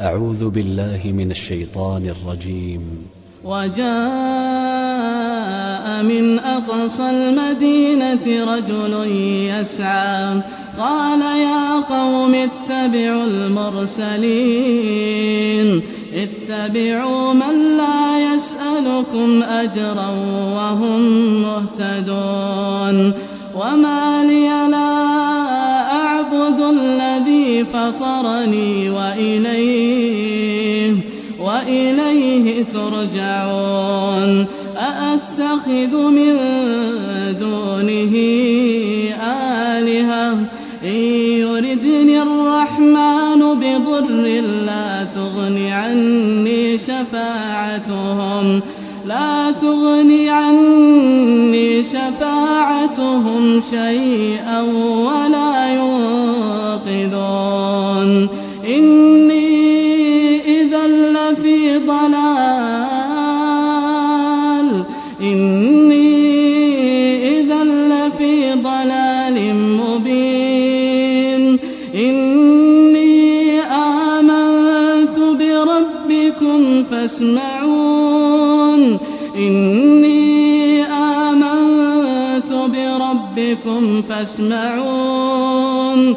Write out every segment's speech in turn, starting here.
أعوذ بالله من الشيطان الرجيم. وجاء من أقصى المدينة رجل يسعى. قال يا قوم اتبعوا المرسلين. اتبعوا من لا يسألكم أجرا وهم مهتدون. وما لي لا فطرني وإليه وإليه ترجعون. أأتخذ من دونه آلهة؟ إن يردني الرحمن بضر لا تغن عني شفاعتهم لا تغني عني شفاعتهم شيئا ولا إني إذا لفي ضلال. إني إذا لفي ضلال مبين. إني آمنت بربكم فاسمعون. إني آمنت بربكم فاسمعون.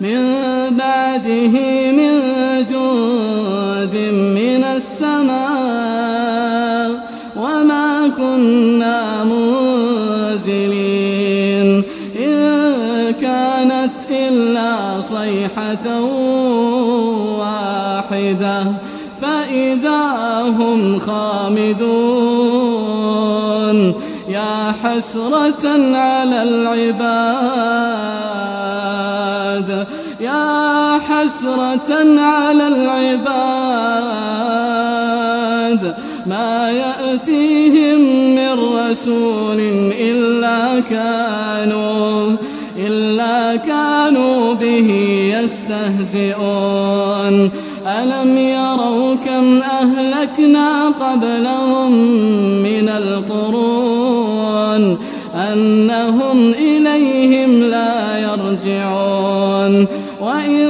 من بعده من جند من السماء وما كنا منزلين إن كانت إلا صيحة واحدة فإذا هم خامدون يا حسرة على العباد يا حسرة على العباد ما يأتيهم من رسول إلا كانوا إلا كانوا به يستهزئون. ألم يروا كم أهلكنا قبلهم من القرون؟ أنهم إليهم لا يرجعون. وإن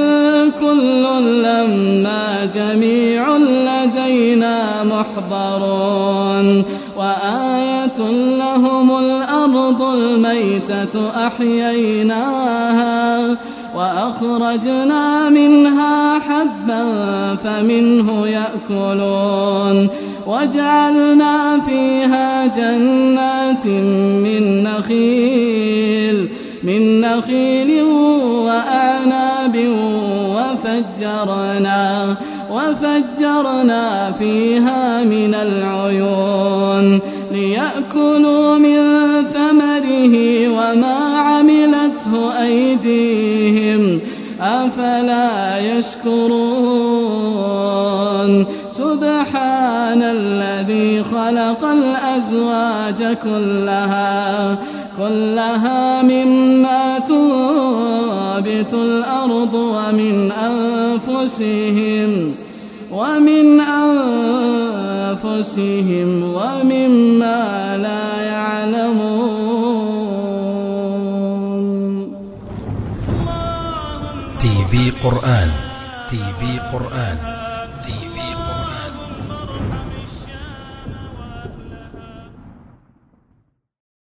كل لما جميع لدينا محضرون. وآية لهم الأرض الميتة أحييناها وأخرجنا منها حبا فمنه يأكلون. وجعلنا فيها جنات من نخيل من نخيل وأعناب وفجرنا وفجرنا فيها من العيون ليأكلوا من ثمره وما عملته أيديهم أفلا يشكرون؟ سبحان الذي خلق الأزواج كلها كلها مما تنبت الأرض ومن أنفسهم ومن أنفسهم ومما لا يعلمون. تي في قرآن تي في قرآن.